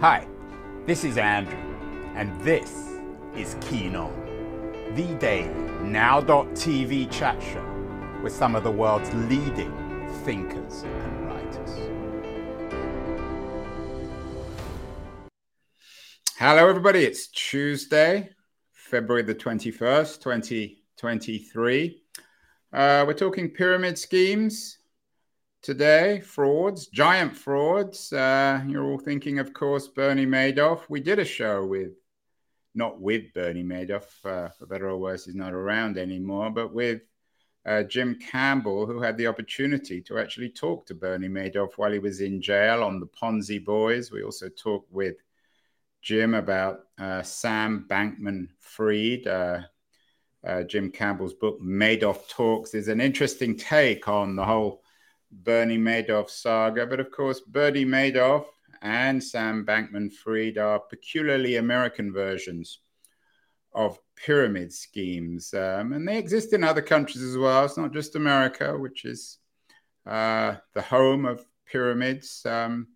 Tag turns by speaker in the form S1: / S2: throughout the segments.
S1: Hi, this is Andrew, and this is Keen On, the daily now.tv chat show with some of the world's leading thinkers and writers. Hello, everybody. It's Tuesday, February the 21st, 2023. Uh, we're talking pyramid schemes today, frauds, giant frauds. Uh, you're all thinking, of course, Bernie Madoff. We did a show with, not with Bernie Madoff, uh, for better or worse, he's not around anymore, but with uh, Jim Campbell, who had the opportunity to actually talk to Bernie Madoff while he was in jail on the Ponzi Boys. We also talked with Jim about uh, Sam Bankman Fried. Uh, uh, Jim Campbell's book, Madoff Talks, is an interesting take on the whole Bernie Madoff saga. But of course, Bernie Madoff and Sam Bankman Fried are peculiarly American versions of pyramid schemes. Um, and they exist in other countries as well. It's not just America, which is uh, the home of pyramids. Um,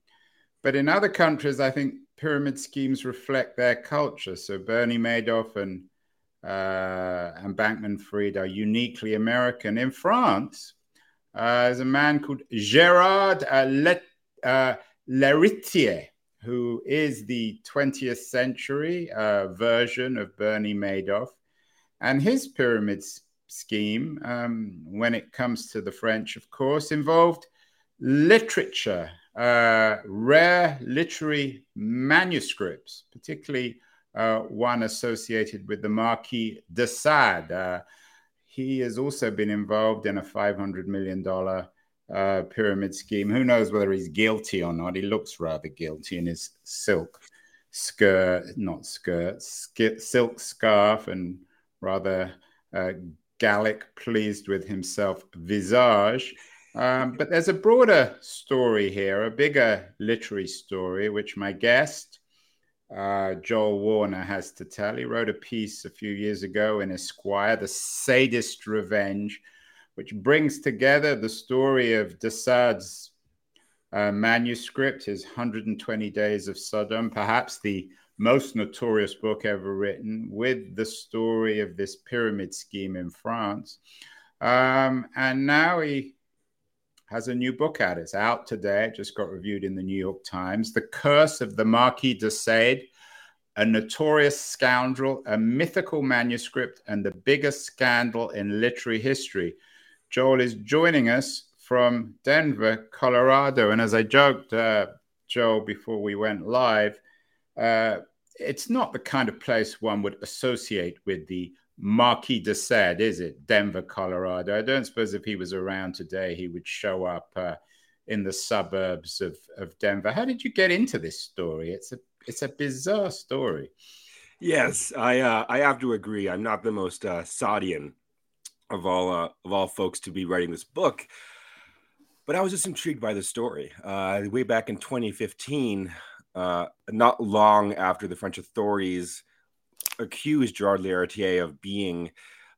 S1: but in other countries, I think pyramid schemes reflect their culture. So Bernie Madoff and uh, and Bankman Fried are uniquely American. In France, uh, there's a man called Gerard uh, Let, uh, Lheritier, who is the 20th century uh, version of Bernie Madoff. And his pyramid scheme, um, when it comes to the French, of course, involved literature, uh, rare literary manuscripts, particularly one associated with the Marquis de Sade. He has also been involved in a $500 million uh, pyramid scheme. Who knows whether he's guilty or not? He looks rather guilty in his silk skirt, not skirt, sk- silk scarf, and rather uh, Gallic, pleased with himself visage. Um, but there's a broader story here, a bigger literary story, which my guest, uh, Joel Warner has to tell. He wrote a piece a few years ago in Esquire, The Sadist Revenge, which brings together the story of de Sade's uh, manuscript, his 120 Days of Sodom, perhaps the most notorious book ever written, with the story of this pyramid scheme in France. Um, and now he has a new book out. It's out today. It just got reviewed in the New York Times. The Curse of the Marquis de Sade, a notorious scoundrel, a mythical manuscript, and the biggest scandal in literary history. Joel is joining us from Denver, Colorado. And as I joked, uh, Joel, before we went live, uh, it's not the kind of place one would associate with the Marquis de Sade, is it? Denver, Colorado. I don't suppose if he was around today, he would show up uh, in the suburbs of, of Denver. How did you get into this story? It's a it's a bizarre story.
S2: Yes, I uh, I have to agree. I'm not the most uh, Sadian of all uh, of all folks to be writing this book, but I was just intrigued by the story. Uh, way back in 2015, uh, not long after the French authorities accused Gerard Lheritier of being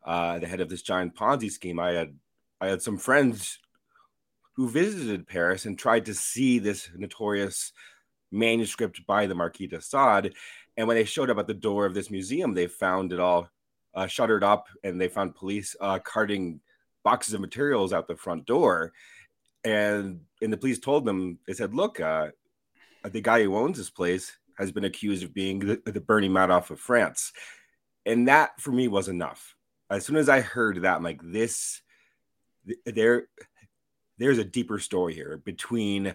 S2: uh, the head of this giant Ponzi scheme, I had I had some friends who visited Paris and tried to see this notorious manuscript by the Marquis de Sade. And when they showed up at the door of this museum, they found it all uh, shuttered up and they found police uh, carting boxes of materials out the front door. And, and the police told them, they said, look, uh, the guy who owns this place has been accused of being the, the Bernie Madoff of France. And that for me was enough. As soon as I heard that, I'm like, this, there, there's a deeper story here between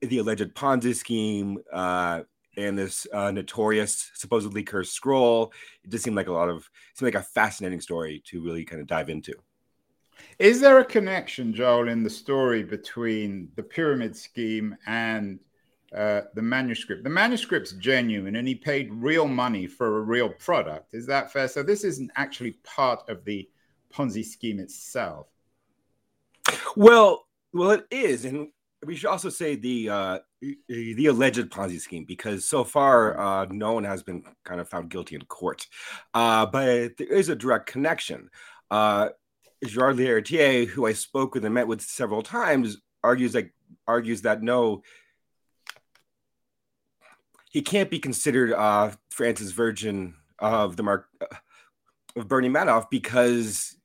S2: the alleged Ponzi scheme uh, and this uh, notorious, supposedly cursed scroll. It just seemed like a lot of, seemed like a fascinating story to really kind of dive into.
S1: Is there a connection, Joel, in the story between the pyramid scheme and uh, the manuscript? The manuscript's genuine, and he paid real money for a real product. Is that fair? So this isn't actually part of the Ponzi scheme itself.
S2: Well, well, it is, and we should also say the uh, the alleged Ponzi scheme because so far uh, no one has been kind of found guilty in court, uh, but there is a direct connection. Uh, Gerard Lheritier, who I spoke with and met with several times, argues like argues that no, he can't be considered uh, France's version of the mark uh, of Bernie Madoff because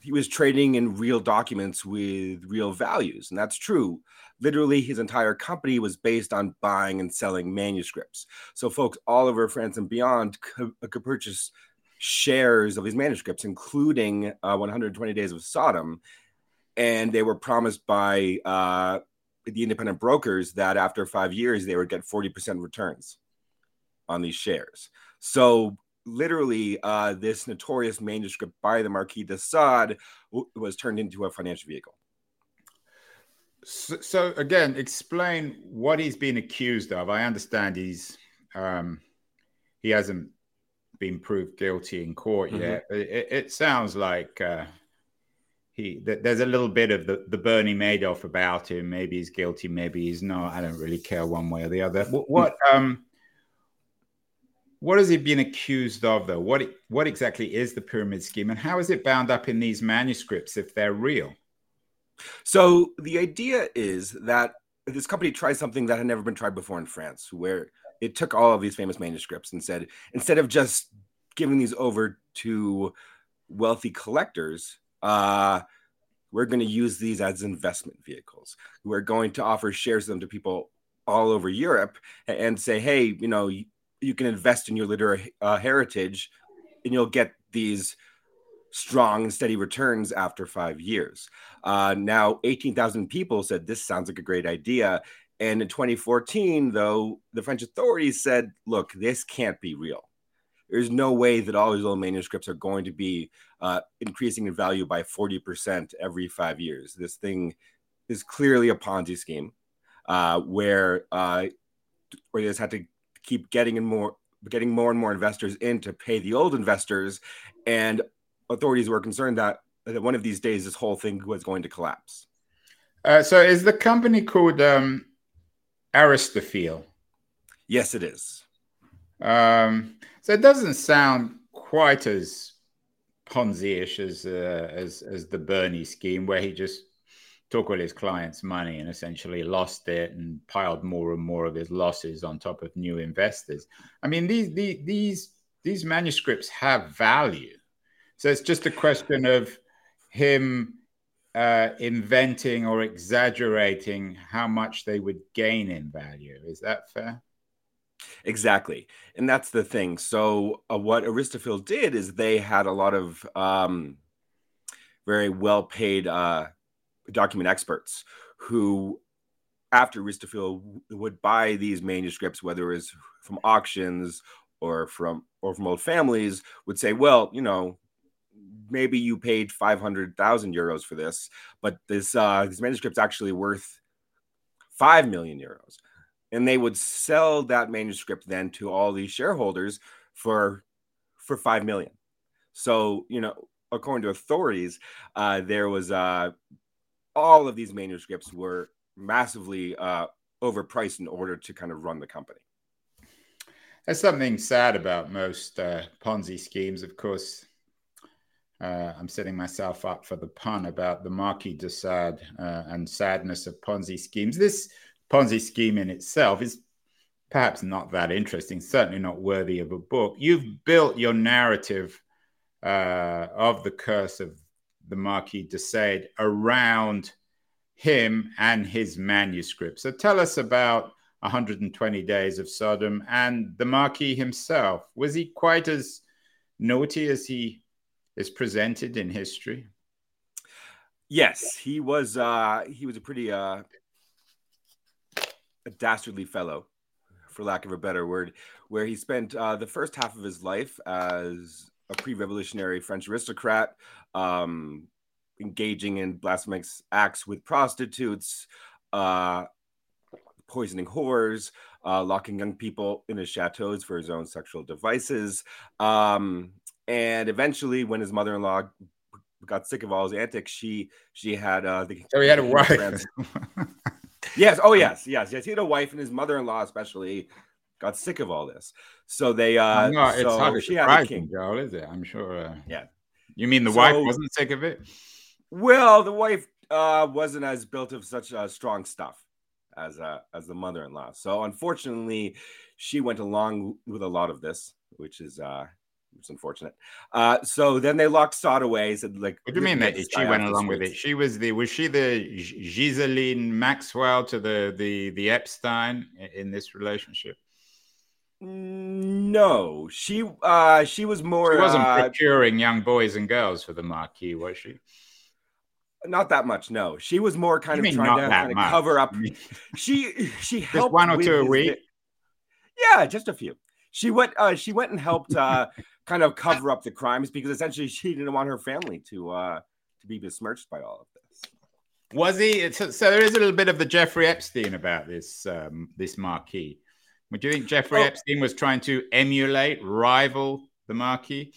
S2: he was trading in real documents with real values, and that's true. Literally, his entire company was based on buying and selling manuscripts. So, folks all over France and beyond could, could purchase shares of these manuscripts, including uh, 120 Days of Sodom, and they were promised by uh, the independent brokers that after five years they would get 40% returns on these shares. So literally, uh, this notorious manuscript by the Marquis de Sade w- was turned into a financial vehicle.
S1: So, so, again, explain what he's been accused of. I understand he's um, he hasn't been proved guilty in court mm-hmm. yet. It, it, sounds like uh, he there's a little bit of the, the Bernie Madoff about him. Maybe he's guilty, maybe he's not. I don't really care one way or the other. What, what um what has he been accused of though? What what exactly is the pyramid scheme and how is it bound up in these manuscripts if they're real?
S2: So the idea is that this company tried something that had never been tried before in France, where it took all of these famous manuscripts and said instead of just giving these over to wealthy collectors, uh, we're going to use these as investment vehicles. We're going to offer shares of them to people all over Europe and say, hey, you know, you, you can invest in your literary uh, heritage and you'll get these strong and steady returns after five years. Uh, now, 18,000 people said this sounds like a great idea. And in 2014, though, the French authorities said, look, this can't be real there's no way that all these old manuscripts are going to be uh, increasing in value by 40% every five years. This thing is clearly a Ponzi scheme uh, where uh, where they just had to keep getting in more getting more and more investors in to pay the old investors, and authorities were concerned that that one of these days this whole thing was going to collapse.
S1: Uh, so, is the company called um, Aristophil?
S2: Yes, it is.
S1: Um, so it doesn't sound quite as Ponzi-ish as uh, as as the Bernie scheme, where he just took all his clients' money and essentially lost it and piled more and more of his losses on top of new investors. I mean, these these these, these manuscripts have value, so it's just a question of him uh, inventing or exaggerating how much they would gain in value. Is that fair?
S2: Exactly. And that's the thing. So, uh, what Aristophil did is they had a lot of um, very well paid uh, document experts who, after Aristophil would buy these manuscripts, whether it was from auctions or from or from old families, would say, well, you know, maybe you paid 500,000 euros for this, but this uh, this manuscript's actually worth 5 million euros and they would sell that manuscript then to all these shareholders for for five million. So you know, according to authorities, uh, there was uh, all of these manuscripts were massively uh, overpriced in order to kind of run the company.
S1: There's something sad about most uh, Ponzi schemes, of course. Uh, I'm setting myself up for the pun about the Marquis de Sade uh, and sadness of Ponzi schemes. This Ponzi scheme in itself is perhaps not that interesting, certainly not worthy of a book. You've built your narrative uh, of the curse of the Marquis de Sade around him and his manuscript. So tell us about 120 Days of Sodom and the Marquis himself. Was he quite as naughty as he is presented in history?
S2: Yes, he was. Uh, he was a pretty uh, a dastardly fellow, for lack of a better word, where he spent uh, the first half of his life as a pre-revolutionary French aristocrat, um, engaging in blasphemous acts with prostitutes, uh, poisoning whores, uh, locking young people in his chateaus for his own sexual devices, um, and eventually, when his mother-in-law got sick of all his antics, she she had uh, the.
S1: Oh, he had a wife.
S2: Yes. Oh, yes. Yes. Yes. He had a wife, and his mother-in-law, especially, got sick of all this. So they. uh
S1: No, it's so hard she had a king. Joel, is it? I'm sure. Uh,
S2: yeah.
S1: You mean the so, wife wasn't sick of it?
S2: Well, the wife uh wasn't as built of such uh, strong stuff as a as the mother-in-law. So unfortunately, she went along with a lot of this, which is uh it's unfortunate. Uh, so then they locked Sade away. Said like,
S1: what do you mean that she went along with it? She was the was she the Ghislaine Maxwell to the the the Epstein in this relationship?
S2: No, she uh she was more.
S1: She wasn't
S2: uh,
S1: procuring young boys and girls for the Marquis, was she?
S2: Not that much. No, she was more kind of trying to kind of cover up. she she helped
S1: just one or two a week.
S2: Yeah, just a few. She went. Uh, she went and helped uh, kind of cover up the crimes because essentially she didn't want her family to uh, to be besmirched by all of this.
S1: Was he? So, so there is a little bit of the Jeffrey Epstein about this um, this Marquis. Would you think Jeffrey oh. Epstein was trying to emulate, rival the Marquis?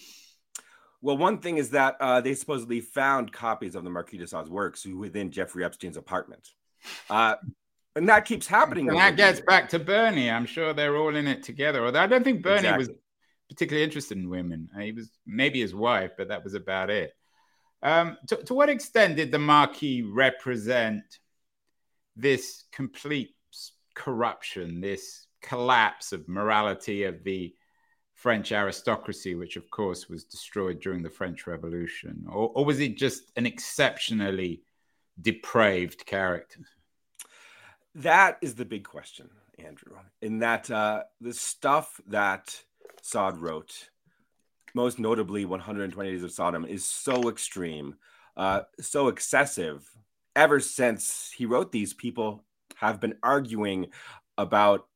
S2: Well, one thing is that uh, they supposedly found copies of the Marquis de Sade's works within Jeffrey Epstein's apartment. Uh, and that keeps happening.
S1: And that gets back to Bernie. I'm sure they're all in it together. Although I don't think Bernie exactly. was particularly interested in women. He was maybe his wife, but that was about it. Um, to, to what extent did the Marquis represent this complete corruption, this collapse of morality of the French aristocracy, which of course was destroyed during the French Revolution? Or, or was he just an exceptionally depraved character?
S2: That is the big question, Andrew. In that uh, the stuff that Sade wrote, most notably 120 Days of Sodom, is so extreme, uh, so excessive. Ever since he wrote these, people have been arguing about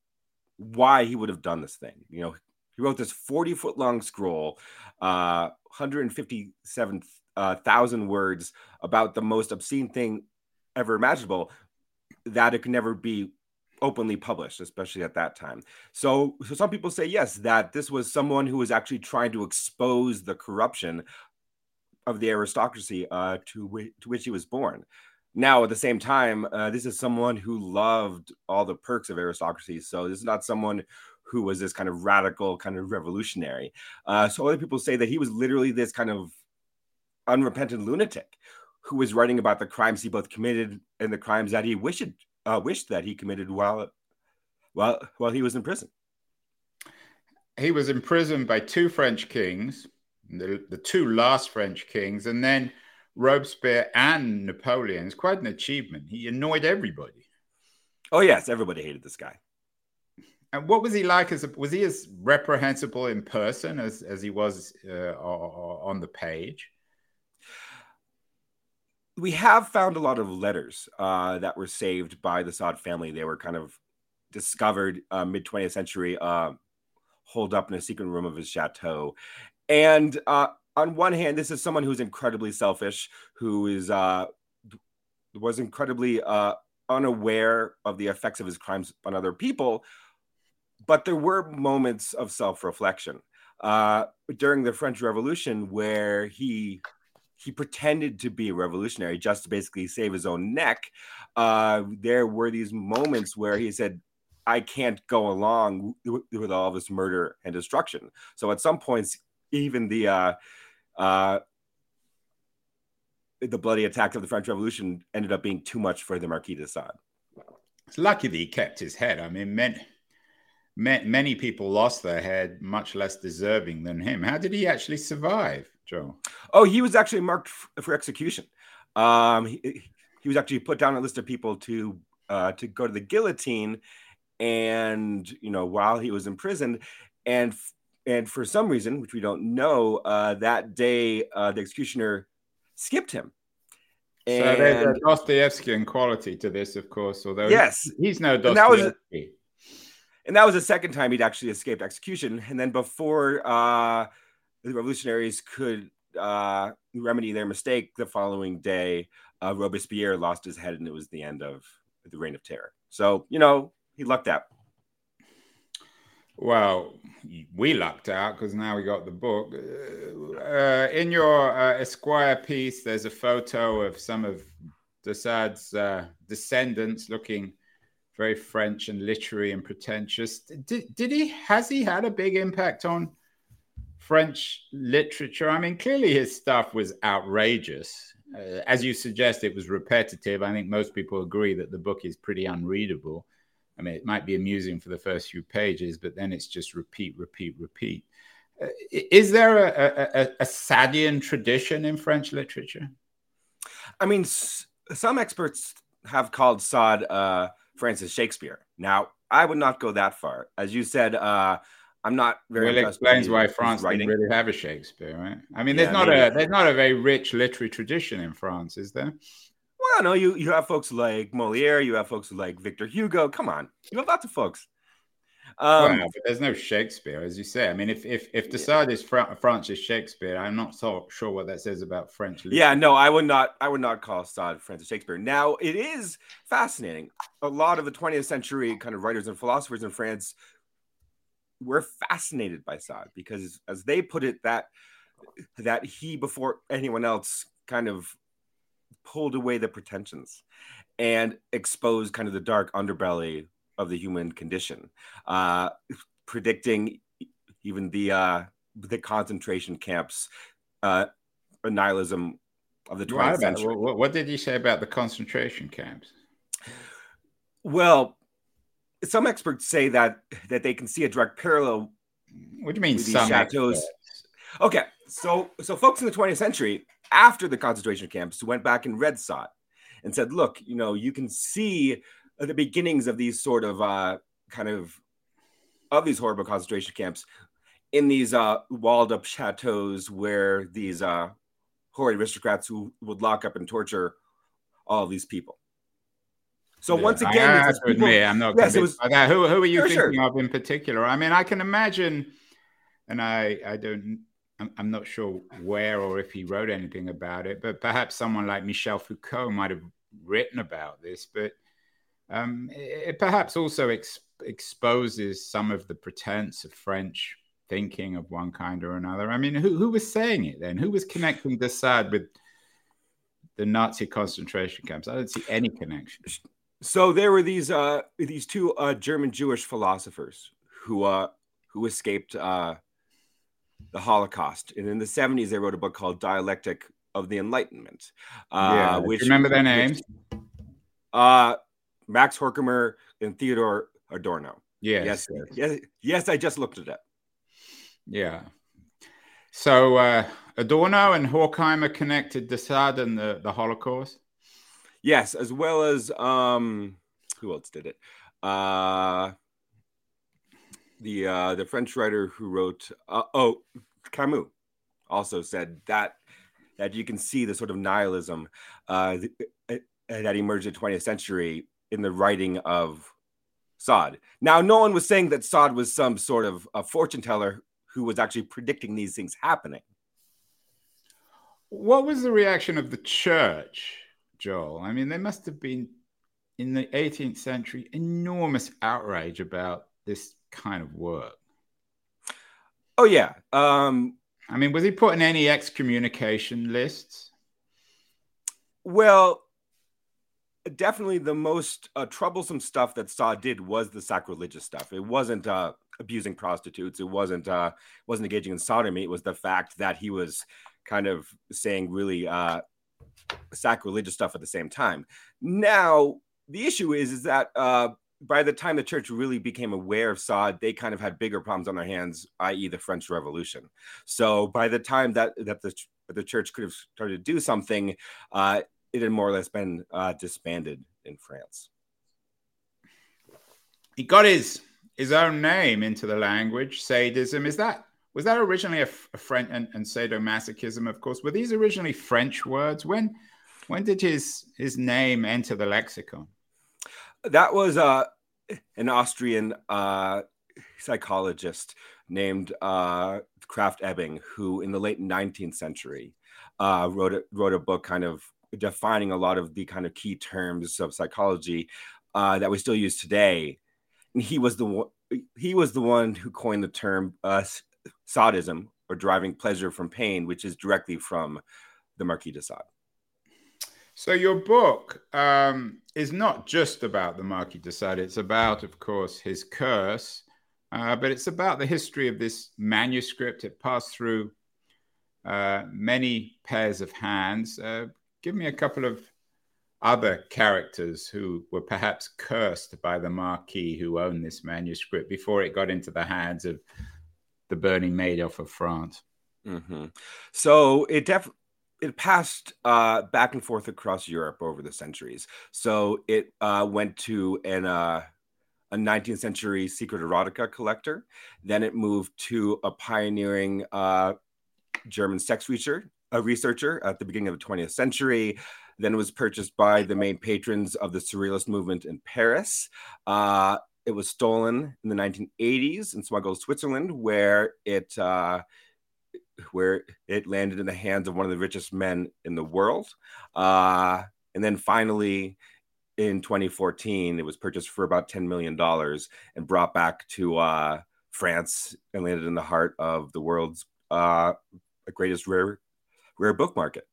S2: why he would have done this thing. You know, he wrote this 40 foot long scroll, uh, 157,000 uh, words about the most obscene thing ever imaginable that it could never be openly published, especially at that time. So, so some people say yes, that this was someone who was actually trying to expose the corruption of the aristocracy uh, to, w- to which he was born. Now, at the same time, uh, this is someone who loved all the perks of aristocracy. So this is not someone who was this kind of radical, kind of revolutionary. Uh, so other people say that he was literally this kind of unrepentant lunatic who was writing about the crimes he both committed and the crimes that he wished uh, wished that he committed while while while he was in prison.
S1: He was imprisoned by two French kings, the, the two last French kings, and then Robespierre and Napoleon. It's quite an achievement. He annoyed everybody.
S2: Oh yes, everybody hated this guy.
S1: And what was he like? As a, was he as reprehensible in person as as he was uh, on the page?
S2: We have found a lot of letters uh, that were saved by the Sade family. They were kind of discovered uh, mid 20th century, uh, holed up in a secret room of his chateau. And uh, on one hand, this is someone who's incredibly selfish, who is uh, was incredibly uh, unaware of the effects of his crimes on other people. But there were moments of self reflection during the French Revolution where he he pretended to be a revolutionary just to basically save his own neck. Uh, there were these moments where he said, I can't go along with, all this murder and destruction. So at some points, even the uh, uh, the bloody attack of the French Revolution ended up being too much for the Marquis de Sade.
S1: It's lucky that he kept his head. I mean, many, many people lost their head, much less deserving than him. How did he actually survive? Joe?
S2: Oh, he was actually marked for execution. Um, he, he, was actually put down a list of people to uh, to go to the guillotine, and you know while he was imprisoned, and and for some reason which we don't know, uh, that day uh, the executioner skipped him.
S1: And, so there's a Dostoevskian quality to this, of course. Although
S2: yes,
S1: he's no Dostoevsky.
S2: And that was the second time he'd actually escaped execution. And then before uh, the revolutionaries could uh, remedy their mistake the following day. Uh, Robespierre lost his head, and it was the end of the reign of terror. So, you know, he lucked out.
S1: Well, we lucked out because now we got the book. Uh, in your uh, Esquire piece, there's a photo of some of de uh, descendants looking very French and literary and pretentious. Did, did he, has he had a big impact on French literature. I mean, clearly his stuff was outrageous. uh, as you suggest, it was repetitive. I think most people agree that the book is pretty unreadable. I mean, it might be amusing for the first few pages, but then it's just repeat, repeat, repeat. Uh, is there a, a, a, Sadian tradition in French literature?
S2: I mean, s- some experts have called Sade uh, France's Shakespeare. Now, I would not go that far. As you said, uh, I'm not very.
S1: Well, it explains why France didn't really have a Shakespeare, right? I mean, there's yeah, not maybe. a there's not a very rich literary tradition in France, is there?
S2: Well, no, you you have folks like Moliere, you have folks like Victor Hugo. Come on, you have lots of folks.
S1: Um, well, there's no Shakespeare, as you say. I mean, if if if Sade yeah. is Fra- France's Shakespeare, I'm not so sure what that says about French.
S2: Literature. Yeah, no, I would not. I would not call Sade France's Shakespeare. Now, it is fascinating. A lot of the 20th century kind of writers and philosophers in France were fascinated by Sade because, as they put it, that that he before anyone else kind of pulled away the pretensions and exposed kind of the dark underbelly of the human condition, uh, predicting even the uh, the concentration camps, uh, nihilism of the 20th century.
S1: What, what did you say about the concentration camps?
S2: Well, some experts say that that they can see a direct parallel.
S1: What do you mean? Some chateaus. Experts?
S2: Okay, so so folks in the 20th century, after the concentration camps, went back and read Sade and said, "Look, you know, you can see the beginnings of these sort of uh, kind of of these horrible concentration camps in these uh, walled up chateaus where these uh, horrid aristocrats who would lock up and torture all these people. So yeah, once again,
S1: I have to people, admit, I'm not yes, was, that. Who, who are you thinking sure. of in particular? I mean, I can imagine, and I I don't. I'm, I'm not sure where or if he wrote anything about it, but perhaps someone like Michel Foucault might have written about this. But um, it perhaps also ex- exposes some of the pretense of French thinking of one kind or another. I mean, who, who was saying it then? Who was connecting de Sade with the Nazi concentration camps? I don't see any connection.
S2: So there were these uh, these two uh, German Jewish philosophers who uh, who escaped uh, the Holocaust, and in the seventies they wrote a book called Dialectic of the Enlightenment.
S1: Uh, yeah, which remember their names?
S2: Uh, Max Horkheimer and Theodor Adorno.
S1: Yes,
S2: yes, yes, yes. I just looked at it up.
S1: Yeah. So uh, Adorno and Horkheimer connected de Sade and the, the Holocaust.
S2: Yes, as well as um, who else did it? Uh, the uh, the French writer who wrote uh, oh Camus also said that that you can see the sort of nihilism uh, that emerged in the 20th century in the writing of Sade. Now, no one was saying that Sade was some sort of a fortune teller who was actually predicting these things happening.
S1: What was the reaction of the church, Joel? I mean, there must have been in the 18th century enormous outrage about this kind of work.
S2: Oh yeah. Um,
S1: I mean, was he put in any excommunication lists?
S2: Well, definitely the most uh, troublesome stuff that Sade did was the sacrilegious stuff. It wasn't uh, abusing prostitutes. It wasn't uh, wasn't engaging in sodomy. It was the fact that he was kind of saying really uh, sacrilegious stuff at the same time. Now the issue is is that uh, by the time the church really became aware of Sade, they kind of had bigger problems on their hands, i.e., the French Revolution. So by the time that that the the church could have started to do something, uh, it had more or less been uh, disbanded in France.
S1: He got his his own name into the language. Sadism is that was that originally a, a French and, and sadomasochism? Of course, were these originally French words? When when did his his name enter the lexicon?
S2: That was uh, an Austrian uh, psychologist named uh, Krafft Ebing, who in the late 19th century uh, wrote a, wrote a book kind of defining a lot of the kind of key terms of psychology uh, that we still use today. And he was the one, he was the one who coined the term uh, sadism or deriving pleasure from pain, which is directly from the Marquis de Sade.
S1: So your book um, is not just about the Marquis de Sade. It's about, of course, his curse, uh, but it's about the history of this manuscript. It passed through uh, many pairs of hands. Uh, give me a couple of other characters who were perhaps cursed by the Marquis who owned this manuscript before it got into the hands of the Bernie Madoff of France.
S2: Mm-hmm. So it definitely it passed uh, back and forth across Europe over the centuries. So it uh, went to an uh, a 19th century secret erotica collector. Then it moved to a pioneering uh, German sex researcher, a researcher at the beginning of the 20th century. Then was purchased by the main patrons of the Surrealist movement in Paris. Uh, it was stolen in the 1980s and smuggled to Switzerland, where it uh, where it landed in the hands of one of the richest men in the world. Uh, and then finally, in 2014, it was purchased for about $10 million and brought back to uh, France and landed in the heart of the world's uh, greatest rare rare book market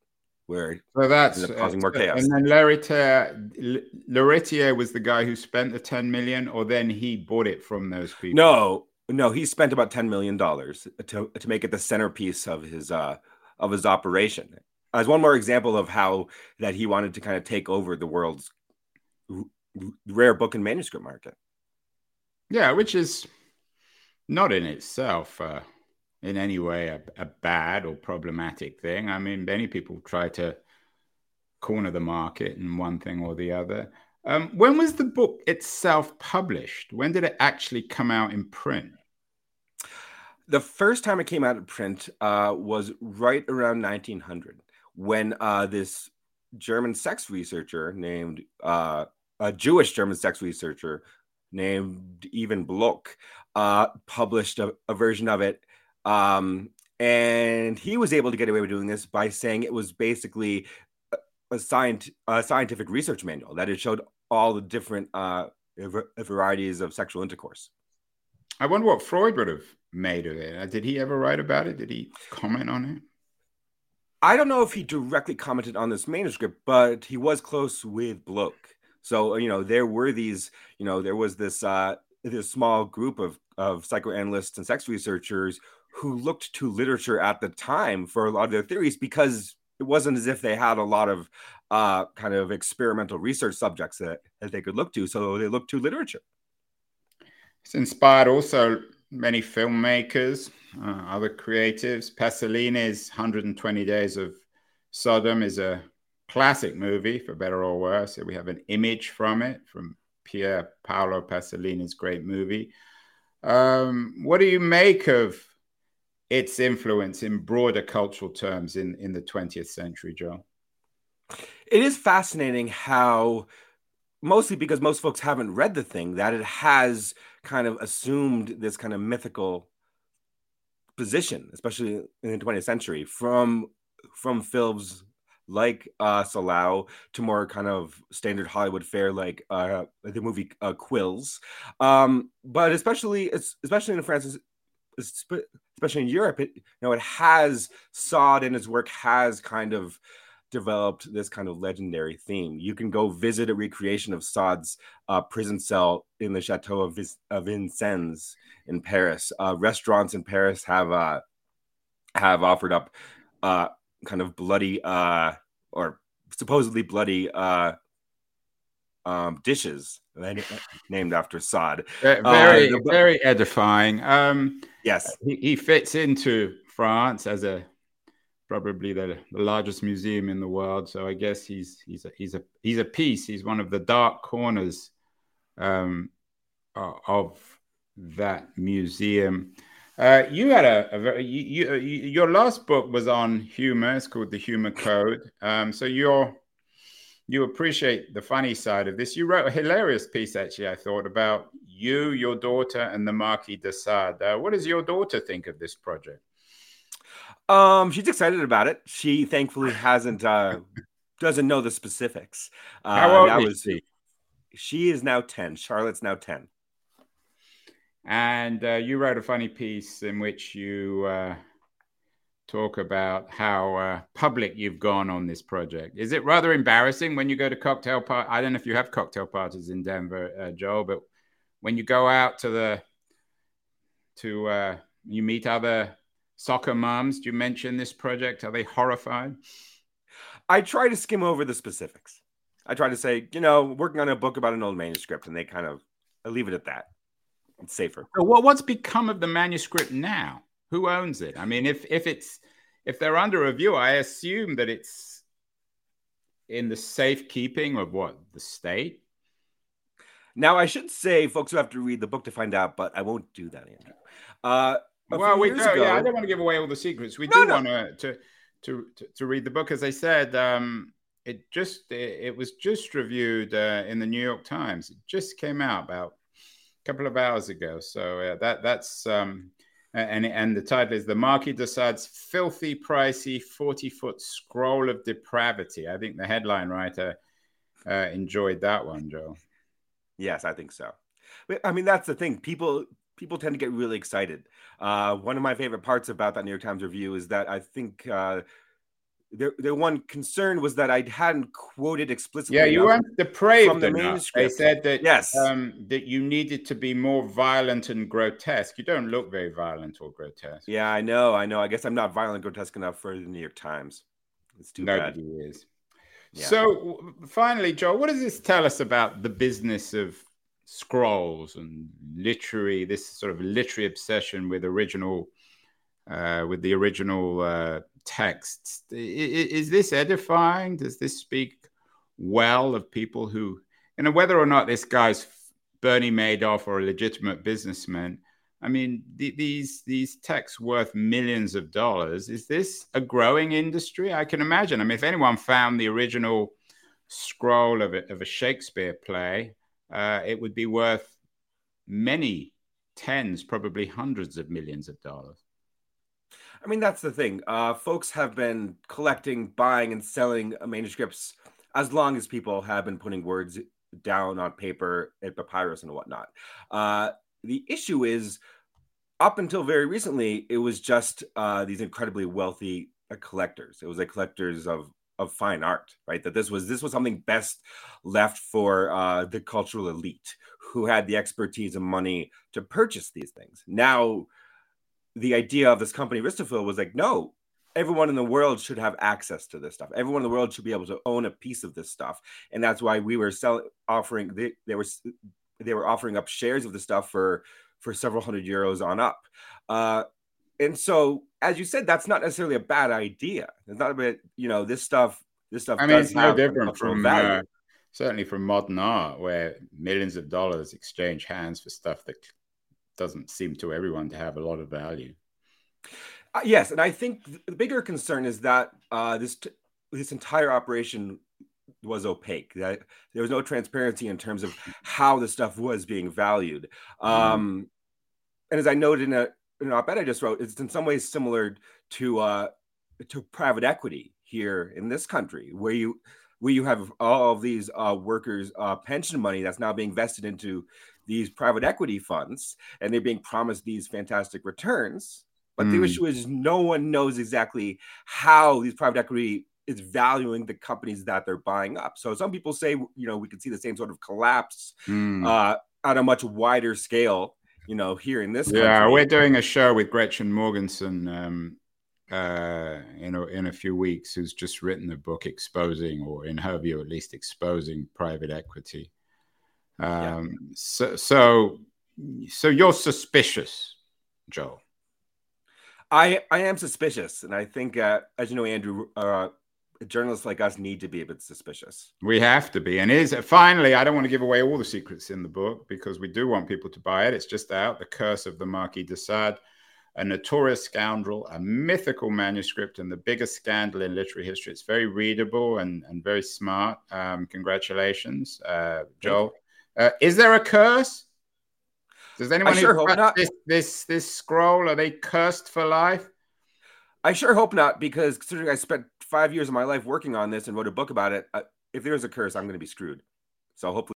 S2: where
S1: so that's causing more chaos. And then Lheritier, Lheritier was the guy who spent the 10 million, or then he bought it from those people.
S2: No, no, he spent about 10 million dollars to to make it the centerpiece of his uh of his operation. As one more example of how that he wanted to kind of take over the world's rare book and manuscript market.
S1: Yeah, which is not in itself uh, in any way a, a bad or problematic thing. I mean, many people try to corner the market in one thing or the other. Um, when was the book itself published? When did it actually come out in print?
S2: The first time it came out in print uh, was right around 1900 when uh, this German sex researcher named, uh, a Jewish German sex researcher named Iwan Bloch, uh, published a, a version of it um, and he was able to get away with doing this by saying it was basically a, scient- a scientific research manual that it showed all the different uh, varieties of sexual intercourse.
S1: I wonder what Freud would have made of it. Did he ever write about it? Did he comment on it?
S2: I don't know if he directly commented on this manuscript, but he was close with Bloch. So you know, there were these, you know, there was this uh, this small group of of psychoanalysts and sex researchers who looked to literature at the time for a lot of their theories because it wasn't as if they had a lot of uh, kind of experimental research subjects that, that they could look to. So they looked to literature.
S1: It's inspired also many filmmakers, uh, other creatives. Pasolini's 120 Days of Sodom is a classic movie, for better or worse. We have an image from it, from Pier Paolo Pasolini's great movie. Um, what do you make of its influence in broader cultural terms in, in the 20th century, Joe?
S2: It is fascinating how, mostly because most folks haven't read the thing, that it has kind of assumed this kind of mythical position, especially in the 20th century, from from films like uh, Salò to more kind of standard Hollywood fare like uh, the movie uh, Quills, um, but especially especially in France, especially in Europe, it you know it has Sade in his work has kind of developed this kind of legendary theme. You can go visit a recreation of Sade's uh, prison cell in the Chateau of, of Vincennes in Paris. Uh, restaurants in Paris have uh, have offered up uh, kind of bloody uh, or supposedly bloody uh, um, dishes named after Sade.
S1: Very, uh, very edifying. Um,
S2: yes,
S1: he, he, fits into France as a probably the, the largest museum in the world. So I guess he's he's a, he's a he's a piece. He's one of the dark corners um, of that museum. Uh, you had a, a very you, you, your last book was on humor. It's called the Humor Code. Um, so you're you appreciate the funny side of this. You wrote a hilarious piece, actually, I thought, about you, your daughter, and the Marquis de Sade. Uh, what does your daughter think of this project?
S2: Um, she's excited about it. She thankfully hasn't uh, doesn't know the specifics.
S1: Uh, How old is she?
S2: She is now ten. Charlotte's now ten.
S1: And uh, you wrote a funny piece in which you uh, talk about how uh, public you've gone on this project. Is it rather embarrassing when you go to cocktail party? I don't know if you have cocktail parties in Denver, uh, Joel, but when you go out to the to uh, you meet other soccer moms, do you mention this project? Are they horrified?
S2: I try to skim over the specifics. I try to say, you know, working on a book about an old manuscript, and they kind of I leave it at that. It's safer.
S1: So what, what's become of the manuscript now? Who owns it? I mean, if if it's if they're under review, I assume that it's in the safekeeping of what the state.
S2: Now, I should say, folks who have to read the book to find out, but I won't do that, Andrew. Uh,
S1: well, we do. Ago, yeah, I don't want to give away all the secrets. We no, do no. want to, to to to read the book. As I said, um, it just it, it, was just reviewed uh, in the New York Times. It just came out about a couple of hours ago. So uh, that that's um, and and the title is the Marquis de Sade's filthy, pricey, forty foot scroll of depravity. I think the headline writer uh, enjoyed that one, Joe.
S2: Yes, I think so. I mean, that's the thing. People people tend to get really excited. Uh, one of my favorite parts about that New York Times review is that I think uh, the the one concern was that I hadn't quoted explicitly.
S1: Yeah, you weren't depraved from the enough. manuscript. They said that yes, um, that you needed to be more violent and grotesque. You don't look very violent or grotesque.
S2: Yeah, I know, I know. I guess I'm not violent, grotesque enough for the New York Times. It's too
S1: Nobody
S2: bad.
S1: is. Yeah. So finally, Joel, what does this tell us about the business of scrolls and literary? This sort of literary obsession with original, uh, with the original. Uh, texts. Is this edifying? Does this speak well of people who, you know, whether or not this guy's Bernie Madoff or a legitimate businessman? I mean, the, these these texts worth millions of dollars. Is this a growing industry? I can imagine. I mean, if anyone found the original scroll of a, of a Shakespeare play, uh, it would be worth many tens, probably hundreds of millions of dollars.
S2: I mean, that's the thing. Uh, folks have been collecting, buying, and selling manuscripts as long as people have been putting words down on paper and papyrus and whatnot. Uh, the issue is, up until very recently, it was just uh, these incredibly wealthy uh, collectors. It was like collectors of of fine art, right? That this was this was something best left for uh, the cultural elite who had the expertise and money to purchase these things. Now the idea of this company Aristophil was like, no, everyone in the world should have access to this stuff. Everyone in the world should be able to own a piece of this stuff, and that's why we were selling, offering. They, they were they were offering up shares of the stuff for for several hundred euros on up. Uh, and so, as you said, that's not necessarily a bad idea. It's not a bit, you know, this stuff. This stuff.
S1: I mean, it's no different from uh, certainly from modern art, where millions of dollars exchange hands for stuff that doesn't seem to everyone to have a lot of value.
S2: Uh, yes, and I think the bigger concern is that uh, this t- this entire operation was opaque. That there was no transparency in terms of how the stuff was being valued. Mm-hmm. Um, and as I noted in a in an op-ed I just wrote, it's in some ways similar to uh, to private equity here in this country, where you where you have all of these uh, workers' uh, pension money that's now being vested into these private equity funds and they're being promised these fantastic returns. But mm. the issue is no one knows exactly how these private equity is valuing the companies that they're buying up. So some people say, you know, we could see the same sort of collapse mm. uh, on a much wider scale, you know, here in this.
S1: Yeah, country. we're doing a show with Gretchen Morgenson um, uh, in a, in a few weeks, who's just written a book exposing, or in her view, at least exposing private equity. Um, yeah. So, so, so you're suspicious, Joe.
S2: I I am suspicious, and I think, uh, as you know, Andrew, uh, journalists like us need to be a bit suspicious.
S1: We have to be, and is finally. I don't want to give away all the secrets in the book because we do want people to buy it. It's just out, "The Curse of the Marquis de Sade." a notorious scoundrel, a mythical manuscript, and the biggest scandal in literary history. It's very readable and, and very smart. Um, congratulations, uh, Joel. Uh, is there a curse? Does anyone
S2: I sure hope not.
S1: This, this this scroll are they cursed for life?
S2: I sure hope not, because considering I spent five years of my life working on this and wrote a book about it, uh, if there's a curse, I'm going to be screwed. So hopefully.